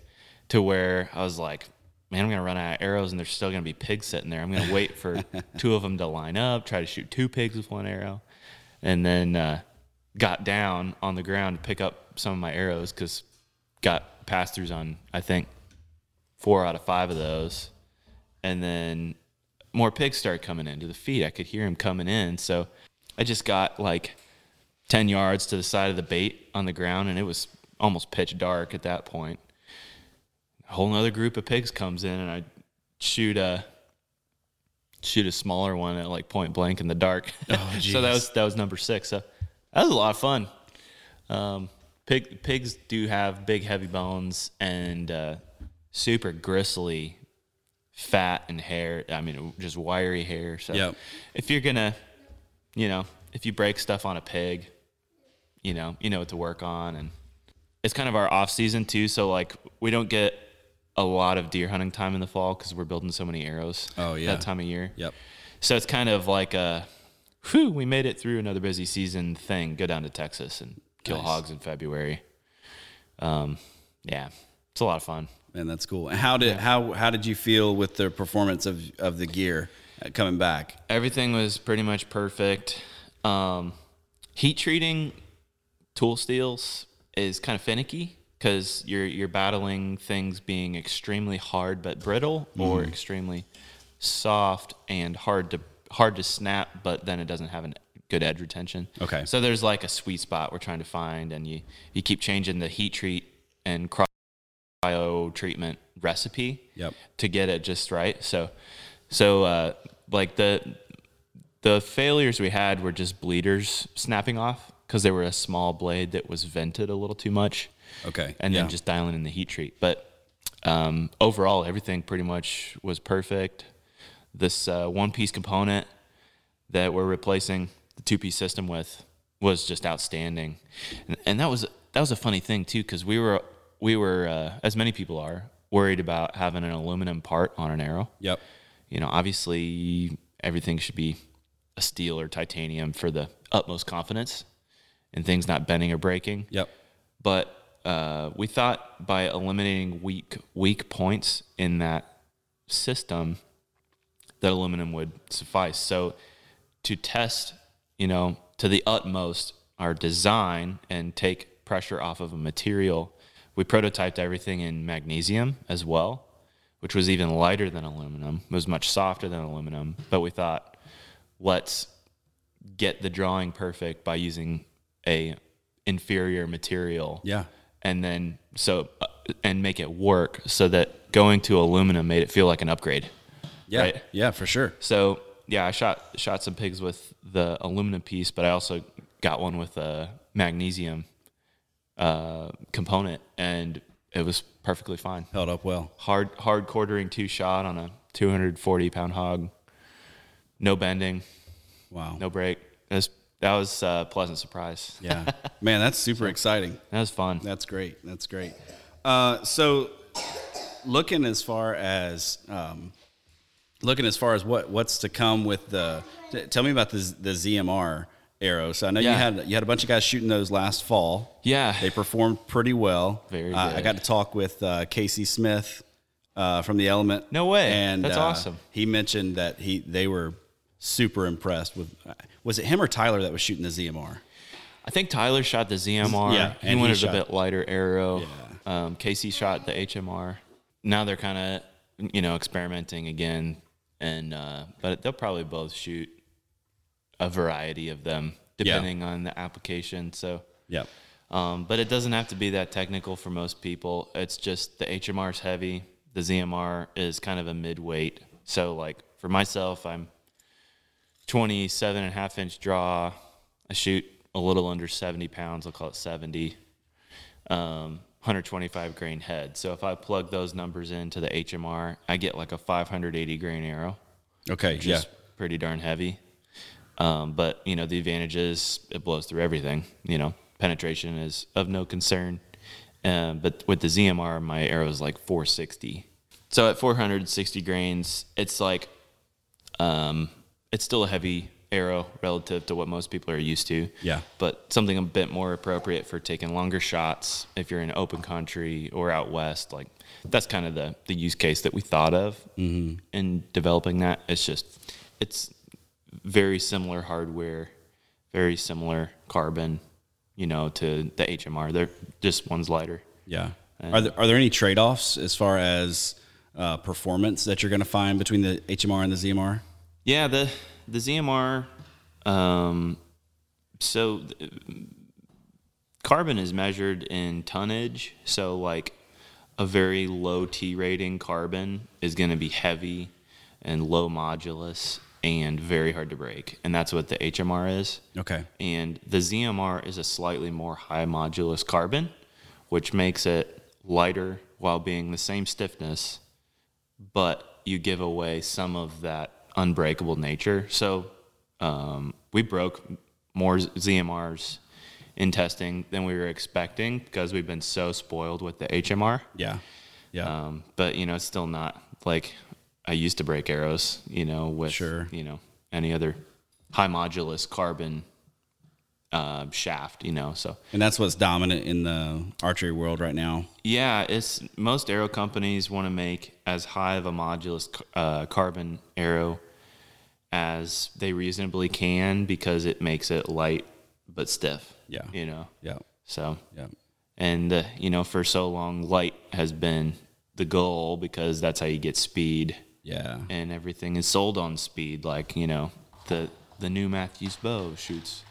to where I was like, man, I'm going to run out of arrows and there's still going to be pigs sitting there. I'm going to wait for [laughs] two of them to line up, try to shoot two pigs with one arrow. And then uh, got down on the ground to pick up some of my arrows because got pass throughs on, I think, four out of five of those. And then more pigs started coming into the feed. I could hear them coming in. So I just got like 10 yards to the side of the bait on the ground and it was almost pitch dark at that point. A whole nother group of pigs comes in and I shoot a shoot a smaller one at like point blank in the dark. Oh, [laughs] so that was that was number six. So that was a lot of fun. Um, pig pigs do have big heavy bones and uh, super gristly fat and hair. I mean, just wiry hair. So Yep. if you're gonna, you know, if you break stuff on a pig, you know, you know what to work on, and it's kind of our off season too. So like, we don't get a lot of deer hunting time in the fall because we're building so many arrows. Oh, yeah. that time of year. Yep. So it's kind of like a, whew, we made it through another busy season thing. Go down to Texas and kill Nice. hogs in February. Um, yeah, it's a lot of fun. Man, that's cool. And how did how how did you feel with the performance of of the gear uh, coming back? Everything was pretty much perfect. Um, heat treating tool steels is kind of finicky because you're you're battling things being extremely hard but brittle or extremely soft and hard to hard to snap, but then it doesn't have a good edge retention. Okay. So there's like a sweet spot we're trying to find, and you you keep changing the heat treat and cryo treatment recipe Yep. to get it just right. So, so uh, like the the failures we had were just bleeders snapping off because they were a small blade that was vented a little too much. Okay. and yeah. then just dialing in the heat treat. But um, overall, everything pretty much was perfect. This uh, one piece component that we're replacing the two piece system with was just outstanding, and, and that was that was a funny thing too because we were we were uh, as many people are worried about having an aluminum part on an arrow. Yep. You know, obviously everything should be a steel or titanium for the utmost confidence and things not bending or breaking Yep. but uh, we thought by eliminating weak weak points in that system that aluminum would suffice so to test you know to the utmost our design and take pressure off of a material we prototyped everything in magnesium as well which was even lighter than aluminum it was much softer than aluminum but we thought let's get the drawing perfect by using a inferior material Yeah. And then so uh, and make it work so that going to aluminum made it feel like an upgrade Yeah. Right. Yeah, for sure. so yeah i shot shot some pigs with the aluminum piece but i also got one with a magnesium uh, component and it was perfectly fine Held up well. hard hard quartering to shot on a 240 pound hog no bending Wow. no break that was a pleasant surprise Yeah. Man, that's super exciting. that was fun That's great. That's great. Uh, so, looking as far as um, looking as far as what what's to come with the, t- tell me about the the ZMR arrow. So I know you had you had a bunch of guys shooting those last fall. yeah They performed pretty well. Very Uh, I got to talk with uh, Casey Smith uh, from the Element. No way. And That's uh, awesome. He mentioned that he they were super impressed with. Was it him or Tyler that was shooting the ZMR? I think Tyler shot the ZMR. Yeah, he he wanted shot- a bit lighter arrow. Um, Casey shot the HMR. Now they're kind of, you know, experimenting again, and uh, but they'll probably both shoot a variety of them depending on the application. So, yeah. um, but it doesn't have to be that technical for most people. It's just the HMR is heavy. The ZMR is kind of a mid weight. So, like for myself, I'm 27 and a half inch draw. I shoot a little under 70 pounds. I'll call it 70. Um, 125 grain head. So if I plug those numbers into the HMR, I get like a 580 grain arrow, Okay. which yeah. pretty darn heavy. Um, but you know the advantage is it blows through everything. You know penetration is of no concern. Um, but with the ZMR, my arrow is like 460. So at 460 grains, it's like um, it's still a heavy arrow relative to what most people are used to. Yeah. But something a bit more appropriate for taking longer shots if you're in open country or out west. Like that's kind of the, the use case that we thought of in developing that. It's just, it's very similar hardware, very similar carbon, you know, to the HMR. They're just one's lighter. Yeah. Are there, are there any trade offs as far as uh, performance that you're going to find between the HMR and the ZMR? Yeah, the the ZMR. Um, so th- carbon is measured in tonnage. So like a very low T rating carbon is going to be heavy and low modulus and very hard to break, and that's what the HMR is. Okay. And the ZMR is a slightly more high modulus carbon, which makes it lighter while being the same stiffness, but you give away some of that unbreakable nature. So um, we broke more ZMRs in testing than we were expecting because we've been so spoiled with the HMR. Yeah. Yeah. Um, but you know, it's still not like I used to break arrows. You know, with Sure. you know any other high modulus carbon uh, shaft. You know, so and that's what's dominant in the archery world right now. yeah, it's most arrow companies want to make as high of a modulus uh, carbon arrow as they reasonably can because it makes it light but stiff. Yeah. you know. Yeah. So Yeah. and uh, you know for so long light has been the goal because that's how you get speed Yeah. and everything is sold on speed like you know the the new Mathews bow shoots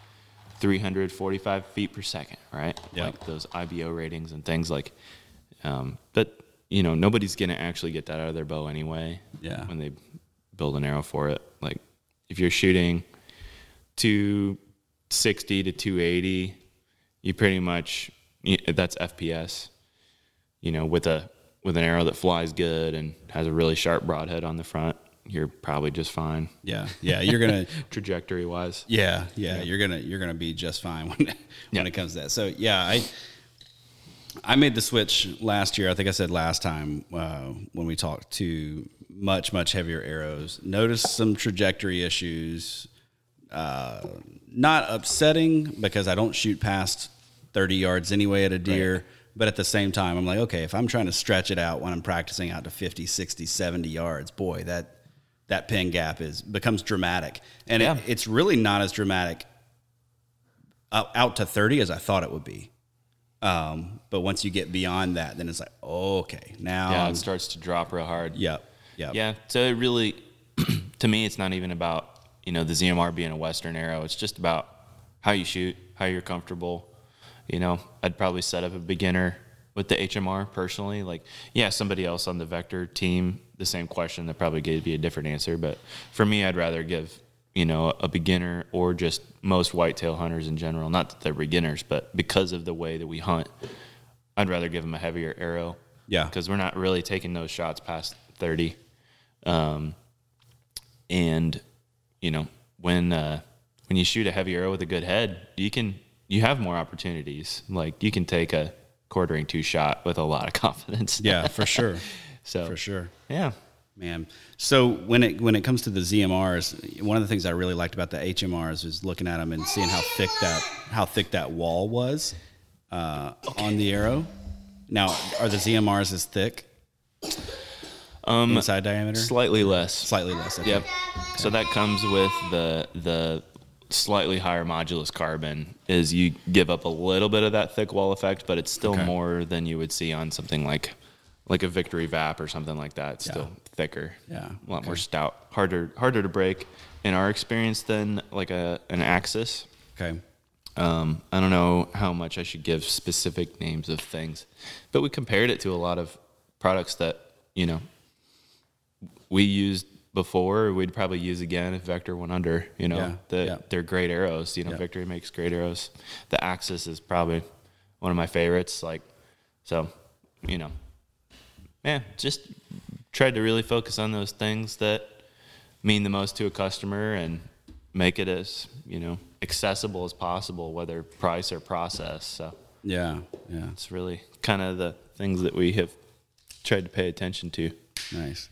345 feet per second right Yeah. like those ibo ratings and things like um, but you know nobody's gonna actually get that out of their bow anyway Yeah. when they build an arrow for it like if you're shooting 260 to 280, you pretty much that's FPS. You know, with a with an arrow that flies good and has a really sharp broadhead on the front, you're probably just fine. Yeah, yeah, you're gonna [laughs] trajectory wise. Yeah, yeah, you're gonna you're gonna be just fine when [laughs] when Yeah. it comes to that. So yeah, I I made the switch last year. I think I said last time uh, when we talked to much much heavier arrows. Noticed some trajectory issues. Uh, not upsetting because I don't shoot past 30 yards anyway at a deer. But at the same time, I'm like, okay, if I'm trying to stretch it out when I'm practicing out to 50, 60, 70 yards, boy, that that pin gap is becomes dramatic. And Yeah. it, it's really not as dramatic out, out to 30 as I thought it would be. Um, but once you get beyond that, then it's like, okay, now, Yeah, it starts to drop real hard. yep, yep, Yeah. So it really, [clears throat] to me, it's not even about you know the ZMR being a Western arrow. It's just about how you shoot, how you're comfortable. You know, I'd probably set up a beginner with the HMR personally. Like, yeah, somebody else on the Vector team, the same question, that probably gave you a different answer. But for me, I'd rather give you know a beginner or just most whitetail hunters in general. Not that they're beginners, but because of the way that we hunt, I'd rather give them a heavier arrow. Yeah. Because we're not really taking those shots past 30. Um, and, you know, when, uh, when you shoot a heavy arrow with a good head, you can, you have more opportunities. Like you can take a quartering to shot with a lot of [laughs] confidence. yeah, for sure, [laughs] So, for sure. yeah. Man, so when it when it comes to the ZMRs, one of the things I really liked about the HMRs is looking at them and seeing how thick that how thick that wall was uh, on the arrow. Now, are the ZMRs as thick? Um, inside diameter, Slightly less. slightly less. okay. Yep. So that comes with the the slightly higher modulus carbon is you give up a little bit of that thick wall effect, but it's still Okay. more than you would see on something like like a Victory Vap or something like that. It's still thicker. Yeah, A lot more stout. Harder harder to break in our experience than like a an Axis. Okay. Um, I don't know how much I should give specific names of things, but we compared it to a lot of products that you know we used before. We'd probably use again if Vector went under. You know, Yeah, the, yeah. they're great arrows. You know, Yeah. Victory makes great arrows. The Axis is probably one of my favorites. Like, so you know, man, just tried to really focus on those things that mean the most to a customer and make it as you know accessible as possible, whether price or process. So Yeah. Yeah. it's really kind of the things that we have tried to pay attention to. Nice.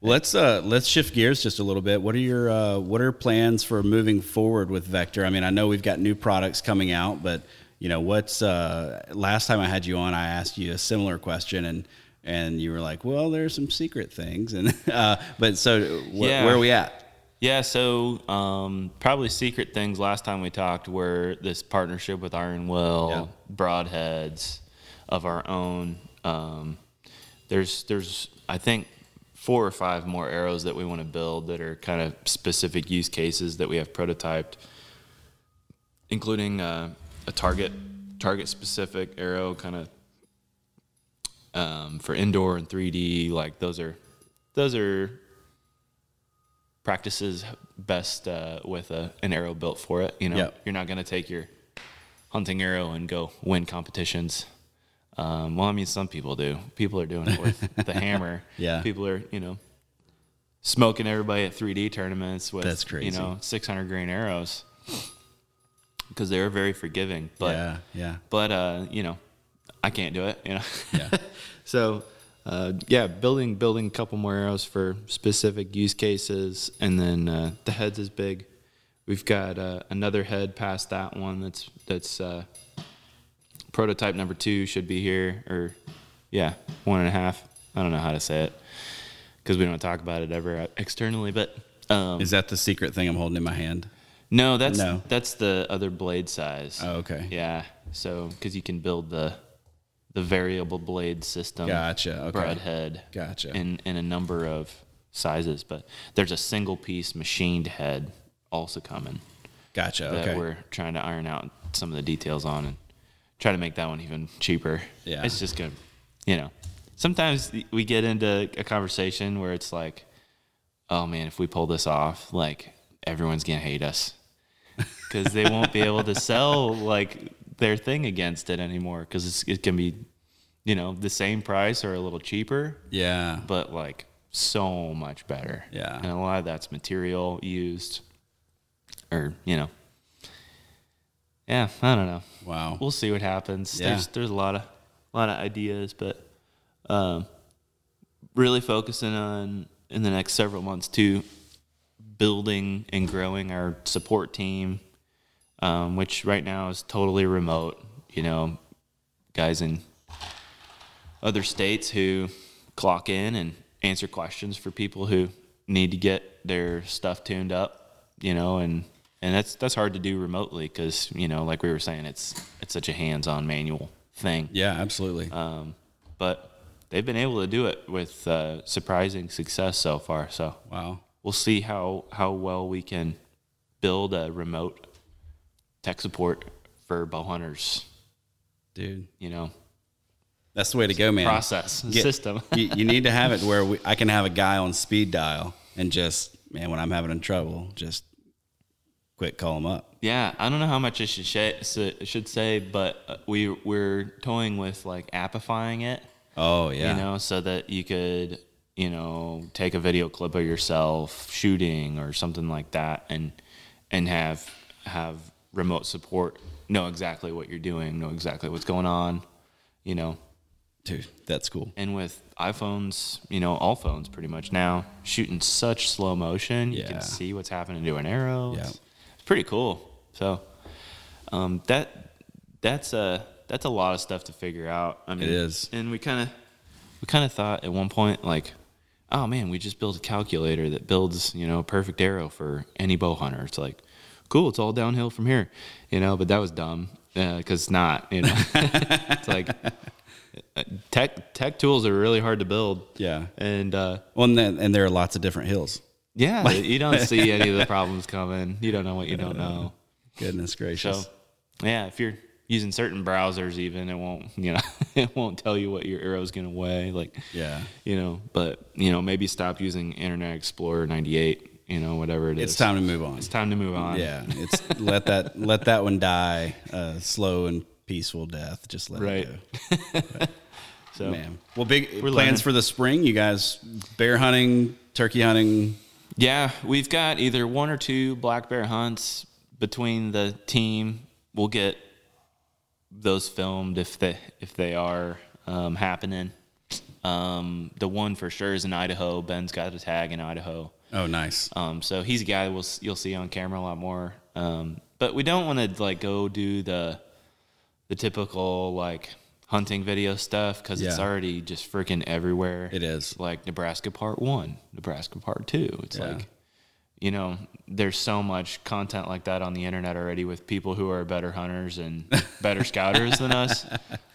Let's uh, let's shift gears just a little bit. What are your uh, what are plans for moving forward with Vector? I mean, I know we've got new products coming out, but you know, what's uh, last time I had you on, I asked you a similar question, and and you were like, "Well, there's some secret things," [laughs] and uh, but so wh- Yeah. where are we at? Yeah, so um, probably secret things last time we talked were this partnership with Iron Will, Yeah. broadheads of our own. Um, there's there's I think four or five more arrows that we want to build that are kind of specific use cases that we have prototyped, including uh, a target target specific arrow kind of um, for indoor and 3D. Like those are those are practices best uh, with a, an arrow built for it. You know, Yep. you're not going to take your hunting arrow and go win competitions. Um, well, I mean, some people do. People are doing it with [laughs] the hammer. Yeah. People are, you know, smoking everybody at 3D tournaments with, That's crazy. you know, 600 grain arrows because they're very forgiving. But yeah, yeah, but uh, you know, I can't do it. You know. Yeah. [laughs] so, uh, yeah, building building a couple more arrows for specific use cases, and then uh, the heads is big. We've got uh, another head past that one. That's that's uh, prototype number two should be here, or yeah, one and a half. I don't know how to say it because we don't talk about it ever externally. But um, Is that the secret thing I'm holding in my hand? no, that's No. that's the other blade size. Oh, okay. Yeah. So because you can build the the variable blade system. Gotcha, okay. Broadhead. Gotcha. In in a number of sizes, but there's a single piece machined head also coming Gotcha. that Okay. we're trying to iron out some of the details on and try to make that one even cheaper. Yeah. It's just gonna, you know, sometimes we get into a conversation where it's like, oh man, if we pull this off, like everyone's gonna hate us. [laughs] because they won't be able to sell like their thing against it anymore because it can be, you know, the same price or a little cheaper, Yeah. but like so much better. Yeah. and a lot of that's material used, or you know, yeah, I don't know. Wow. We'll see what happens. Yeah. There's there's a lot of a lot of ideas, but um, really focusing on in the next several months too, building and growing our support team, um, which right now is totally remote. You know, guys in other states who clock in and answer questions for people who need to get their stuff tuned up. You know, and and that's that's hard to do remotely because you know, like we were saying, it's it's such a hands-on manual thing. yeah, absolutely. Um, but they've been able to do it with uh, surprising success so far. So wow. we'll see how how well we can build a remote tech support for bow hunters. Dude. You know, That's the way to go, man. process Get- system. [laughs] you, you need to have it where we, I can have a guy on speed dial and just, man, when I'm having trouble, just quick call them up. Yeah, I don't know how much I should sh- should say, but uh, we we're toying with like appifying it. Oh, yeah. you know, so that you could, you know, take a video clip of yourself shooting or something like that, and and have have remote support, know exactly what you're doing, know exactly what's going on, you know. Dude, that's cool. And with iPhones, you know, all phones pretty much now shooting such slow motion, you can see what's happening to an arrow. Yeah. It's pretty cool. So um, that that's a that's a lot of stuff to figure out. I mean, is. And we kind of we kind of thought at one point like, oh man, we just built a calculator that builds you know a perfect arrow for any bow hunter. It's like, cool, it's all downhill from here, you know. But that was dumb because it's not, you know. [laughs] it's like uh, tech tech tools are really hard to build. Yeah. And uh, Well, and, then, and there are lots of different hills. Yeah, you don't see any of the [laughs] problems coming. You don't know what you don't know. Goodness So, gracious. yeah, if you're using certain browsers, even it won't, you know, [laughs] it won't tell you what your arrow's gonna weigh. Like, yeah. you know, but you know, maybe stop using Internet Explorer '98. You know, whatever it is. It's time to move on. It's time to move on. Yeah, it's let that let that one die a slow and peaceful death. Just let Right. it go. [laughs] So Man, well, big plans learning. for the spring. You guys bear hunting, turkey hunting. Yeah, we've got either one or two black bear hunts between the team. We'll get those filmed if they if they are um, happening. Um, the one for sure is in Idaho. Ben's got a tag in Idaho. Oh, nice. Um, so he's a guy we'll, you'll see on camera a lot more. Um, but we don't want to like go do the the typical like hunting video stuff because it's already just freaking everywhere. It is. like Nebraska Part One, Nebraska Part Two. It's Yeah. like you know, there's so much content like that on the internet already with people who are better hunters and [laughs] better scouters than us.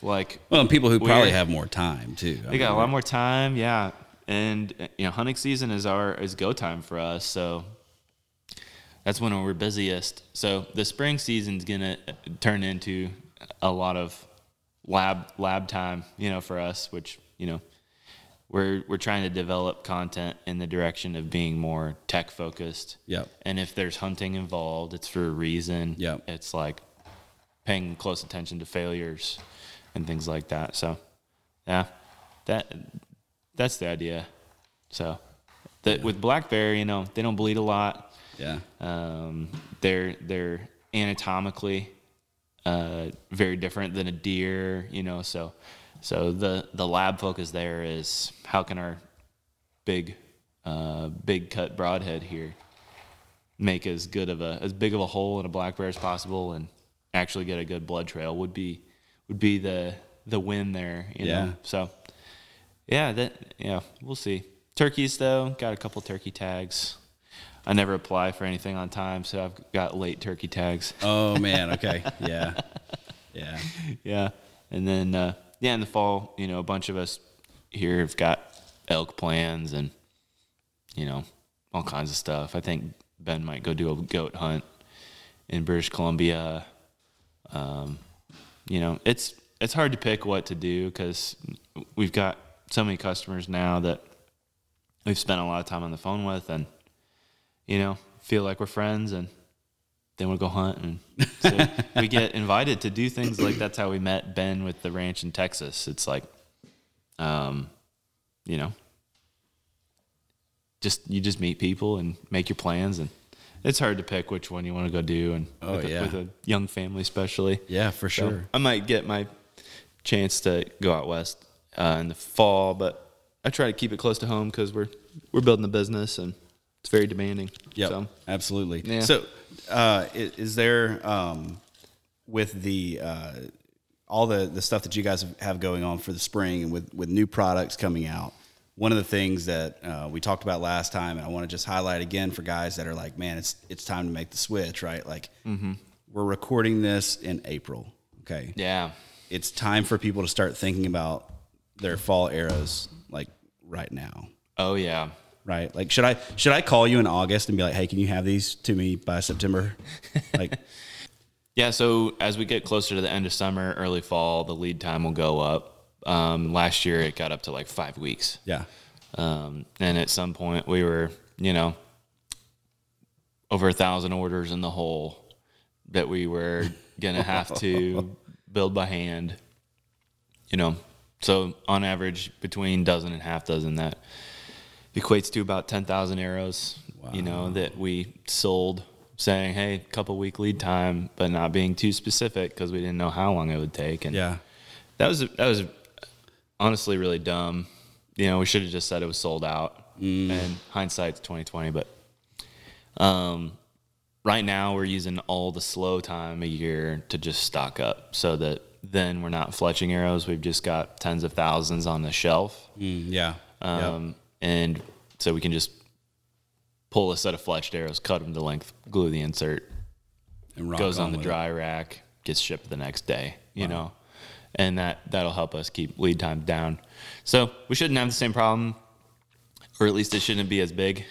Like Well, and people who probably have more time too. I they got a lot more time, yeah. And you know, hunting season is our is go time for us, so that's when we're busiest. So the spring season's gonna turn into a lot of lab lab time, you know, for us, which you know we're we're trying to develop content in the direction of being more tech focused. Yeah. And if there's hunting involved, it's for a reason. Yeah. It's like paying close attention to failures and things like that. So, yeah, that that's the idea. So, that with black bear, you know, they don't bleed a lot. Yeah. Um, they're they're anatomically uh, very different than a deer, you know. So, so the the lab focus there is how can our big uh, big cut broadhead here make as good of a as big of a hole in a black bear as possible and actually get a good blood trail would be would be the the win there, you Yeah. know. So, yeah, that yeah, we'll see. Turkeys though, got a couple turkey tags. I never apply for anything on time, so I've got late turkey tags. [laughs] Oh man. Okay. Yeah. Yeah. [laughs] yeah, and then uh, yeah, in the fall, you know, a bunch of us here have got elk plans and you know all kinds of stuff. I think Ben might go do a goat hunt in British Columbia. Um, you know, it's it's hard to pick what to do because we've got so many customers now that we've spent a lot of time on the phone with, and you know, feel like we're friends and want to go hunt, and [laughs] so we get invited to do things like that's how we met Ben with the ranch in Texas. It's like, um, you know, just you just meet people and make your plans, and it's hard to pick which one you want to go do, and Oh, with, a, yeah. with a young family especially. Yeah, for So sure. I might get my chance to go out west uh, in the fall, but I try to keep it close to home because we're we're building a business and it's very demanding. Yeah, So, absolutely. Yeah. So, uh, is, is there um, with the uh, all the the stuff that you guys have- going on for the spring and with with new products coming out? One of the things that uh, we talked about last time, and I want to just highlight again for guys that are like, man, it's it's time to make the switch, right? Like, we're recording this in April. Okay, yeah. it's time for people to start thinking about their fall arrows, like right now Oh yeah. Right? Like, should I should I call you in August and be like, hey, can you have these to me by September? [laughs] Like, Yeah, so as we get closer to the end of summer, early fall, the lead time will go up. Um, last year it got up to like five weeks. yeah, Um, and at some point we were, you know, over a thousand orders in the hole that we were gonna have to [laughs] build by hand. You know, so on average between dozen and half dozen that equates to about ten thousand arrows. You know that we sold, saying, "Hey, couple week lead time," but not being too specific because we didn't know how long it would take. And yeah, that was that was honestly really dumb. You know, we should have just said it was sold out. And hindsight's twenty twenty, but um, right now we're using all the slow time a year to just stock up, so that then we're not fletching arrows. We've just got tens of thousands on the shelf, Mm, yeah, um, and so we can just pull a set of fletched arrows, cut them to length, glue the insert, and goes on the with it. dry rack, gets shipped the next day, you know, and that that'll help us keep lead time down. So we shouldn't have the same problem, or at least it shouldn't be as big.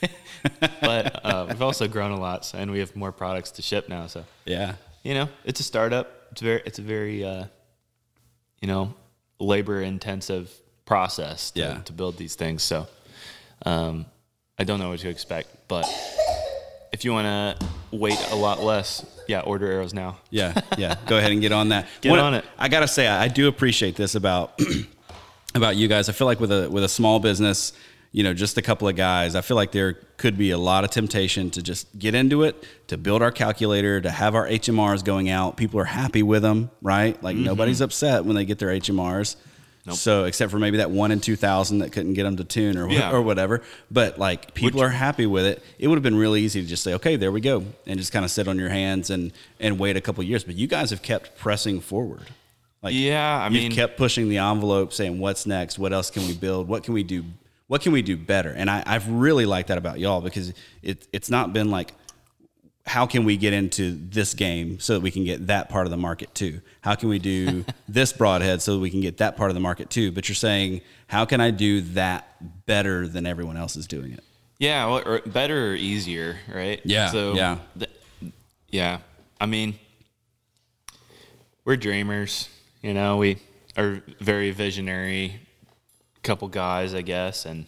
[laughs] but uh, we've also grown a lot, so, and we have more products to ship now. So Yeah, you know, it's a startup. It's very, it's a very, uh, you know, labor intensive process to, Yeah. to build these things. So um, I don't know what to expect, but if you want to wait a lot less, yeah, order arrows now. yeah, yeah. Go ahead and get on that. Get One- on it. I gotta say, I I do appreciate this about [clears throat] about you guys. I feel like with a with a small business, you know, just a couple of guys, I feel like there could be a lot of temptation to just get into it, to build our calculator, to have our HMRs going out. People are happy with them, right? Like nobody's upset when they get their HMRs. So except for maybe that one in two thousand that couldn't get them to tune or Yeah. or whatever, but like people are happy with it. It would have been really easy to just say, okay, there we go, and just kind of sit on your hands and and wait a couple years. But you guys have kept pressing forward. Like Yeah, I you've mean- kept pushing the envelope, saying what's next, what else can we build, what can we do, what can we do better. And I, I've really liked that about y'all because it it's not been like how can we get into this game so that we can get that part of the market too? How can we do [laughs] this broadhead so that we can get that part of the market too? But you're saying, how can I do that better than everyone else is doing it? Yeah, well, or better or easier, right? Yeah, So yeah. th- yeah. I mean, we're dreamers. You know, we are very visionary couple guys, I guess, and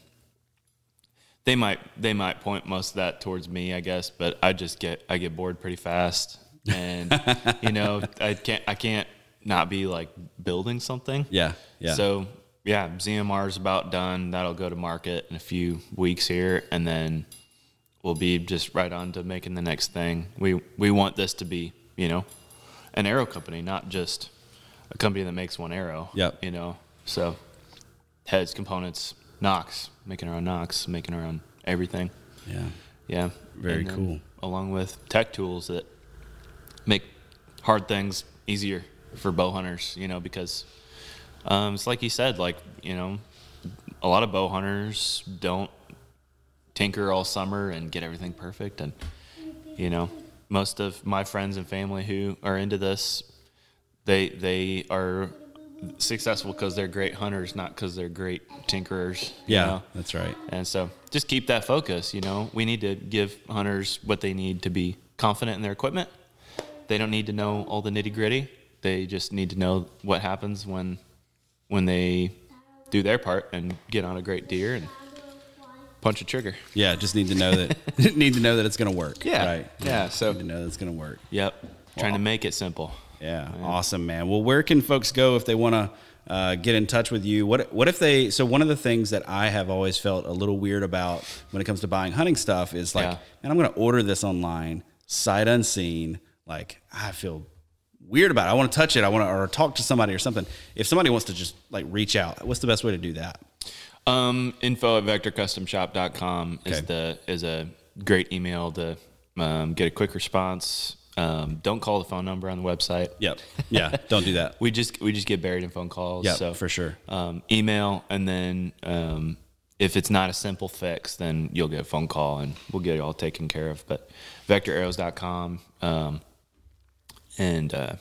they might they might point most of that towards me, I guess. But I just get I get bored pretty fast, and [laughs] you know, I can't I can't not be like building something. Yeah, yeah. So yeah, ZMR is about done. That'll go to market in a few weeks here, and then we'll be just right on to making the next thing. We we want this to be, you know, an arrow company, not just a company that makes one arrow. Yep. You know, so heads, components, nocks, making our own nocks, making our own everything. Yeah. Yeah. Very cool. Along with tech tools that make hard things easier for bow hunters, you know, because um, it's like you said, like, you know, a lot of bow hunters don't tinker all summer and get everything perfect. And, you know, most of my friends and family who are into this, they, they are successful because they're great hunters, not because they're great tinkerers. Yeah, know? that's right. And so just keep that focus, you know. We need to give hunters what they need to be confident in their equipment. They don't need to know all the nitty-gritty. They just need to know what happens when when they do their part and get on a great deer and punch a trigger. Yeah, just need to know that [laughs] need to know that it's going to work. Yeah. right. Yeah, so- need to know that it's going to work. Yep. Trying to make it simple. Yeah, awesome, man. Well, where can folks go if they want to uh, get in touch with you? What What if they? So one of the things that I have always felt a little weird about when it comes to buying hunting stuff is like, Yeah. man, I'm going to order this online, sight unseen. Like I feel weird about it. I want to touch it. I want to or talk to somebody or something. If somebody wants to just like reach out, what's the best way to do that? Um, info at vectorcustomshop.com is Okay. the is a great email to um, get a quick response. Um, don't call the phone number on the website. Yep. Yeah. Don't do that. [laughs] We just we just get buried in phone calls. Yeah, so for sure. Um, email and then um, if it's not a simple fix, then you'll get a phone call and we'll get it all taken care of. But vectorarrows.com um, and uh,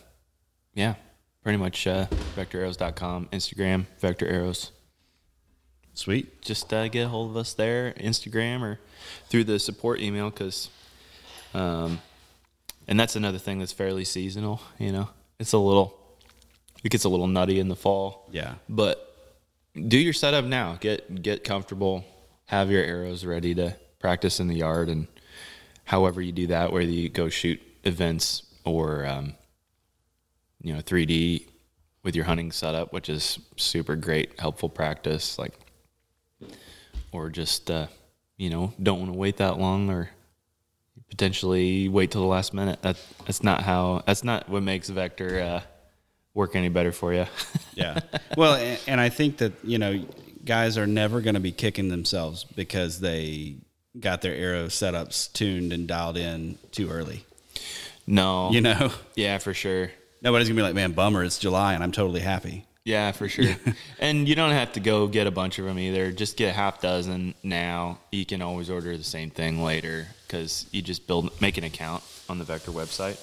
yeah, pretty much uh, vectorarrows.com, Instagram, vector arrows. Sweet. Just uh, get a hold of us there, Instagram or through the support email, because, um, and that's another thing that's fairly seasonal. You know, it's a little, it gets a little nutty in the fall. Yeah. But do your setup now. Get get comfortable. Have your arrows ready to practice in the yard, and however you do that, whether you go shoot events or um, you know 3D with your hunting setup, which is super great, helpful practice. Like, or just uh, you know don't want to wait that long, or potentially wait till the last minute. That that's not how. That's not what makes Vector uh, work any better for you. [laughs] Yeah. Well, and, and I think that, you know, guys are never going to be kicking themselves because they got their arrow setups tuned and dialed in too early. no, You know, Yeah, for sure. nobody's going to be like, man, bummer, it's July and I'm totally happy. Yeah, for sure. [laughs] and you don't have to go get a bunch of them either. Just get a half dozen now. You can always order the same thing later because you just build make an account on the Vector website.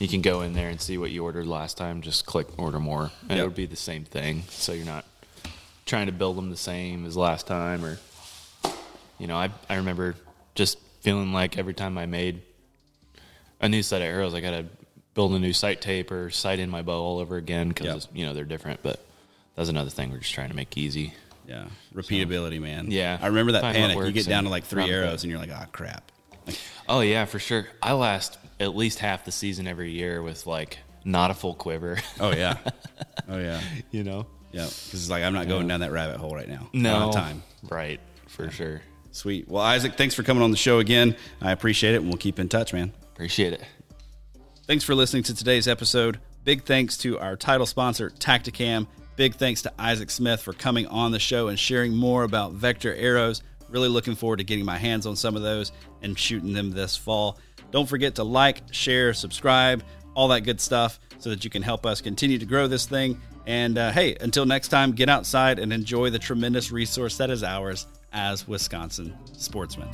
You can go in there and see what you ordered last time. Just click order more, and Yep. it'll be the same thing. So you're not trying to build them the same as last time, or you know, I I remember just feeling like every time I made a new set of arrows, I got to build a new sight tape or sight in my bow all over again because Yep. you know they're different. But that's another thing we're just trying to make easy. Yeah. Repeatability, man. Yeah. I remember that Find panic. You get down to like three arrows and you're like, ah, crap. Oh yeah, for sure. I last at least half the season every year with like not a full quiver. Oh, yeah. [laughs] oh, yeah. you know? Yeah. Because it's like, I'm not going down that rabbit hole right now. No time. Right, for sure. Sweet. Well, Isaac, thanks for coming on the show again. I appreciate it and we'll keep in touch, man. Appreciate it. Thanks for listening to today's episode. Big thanks to our title sponsor, Tactacam. Big thanks to Isaac Smith for coming on the show and sharing more about Vector arrows. Really looking forward to getting my hands on some of those and shooting them this fall. Don't forget to like, share, subscribe, all that good stuff so that you can help us continue to grow this thing. And uh, hey, until next time, get outside and enjoy the tremendous resource that is ours as Wisconsin sportsmen.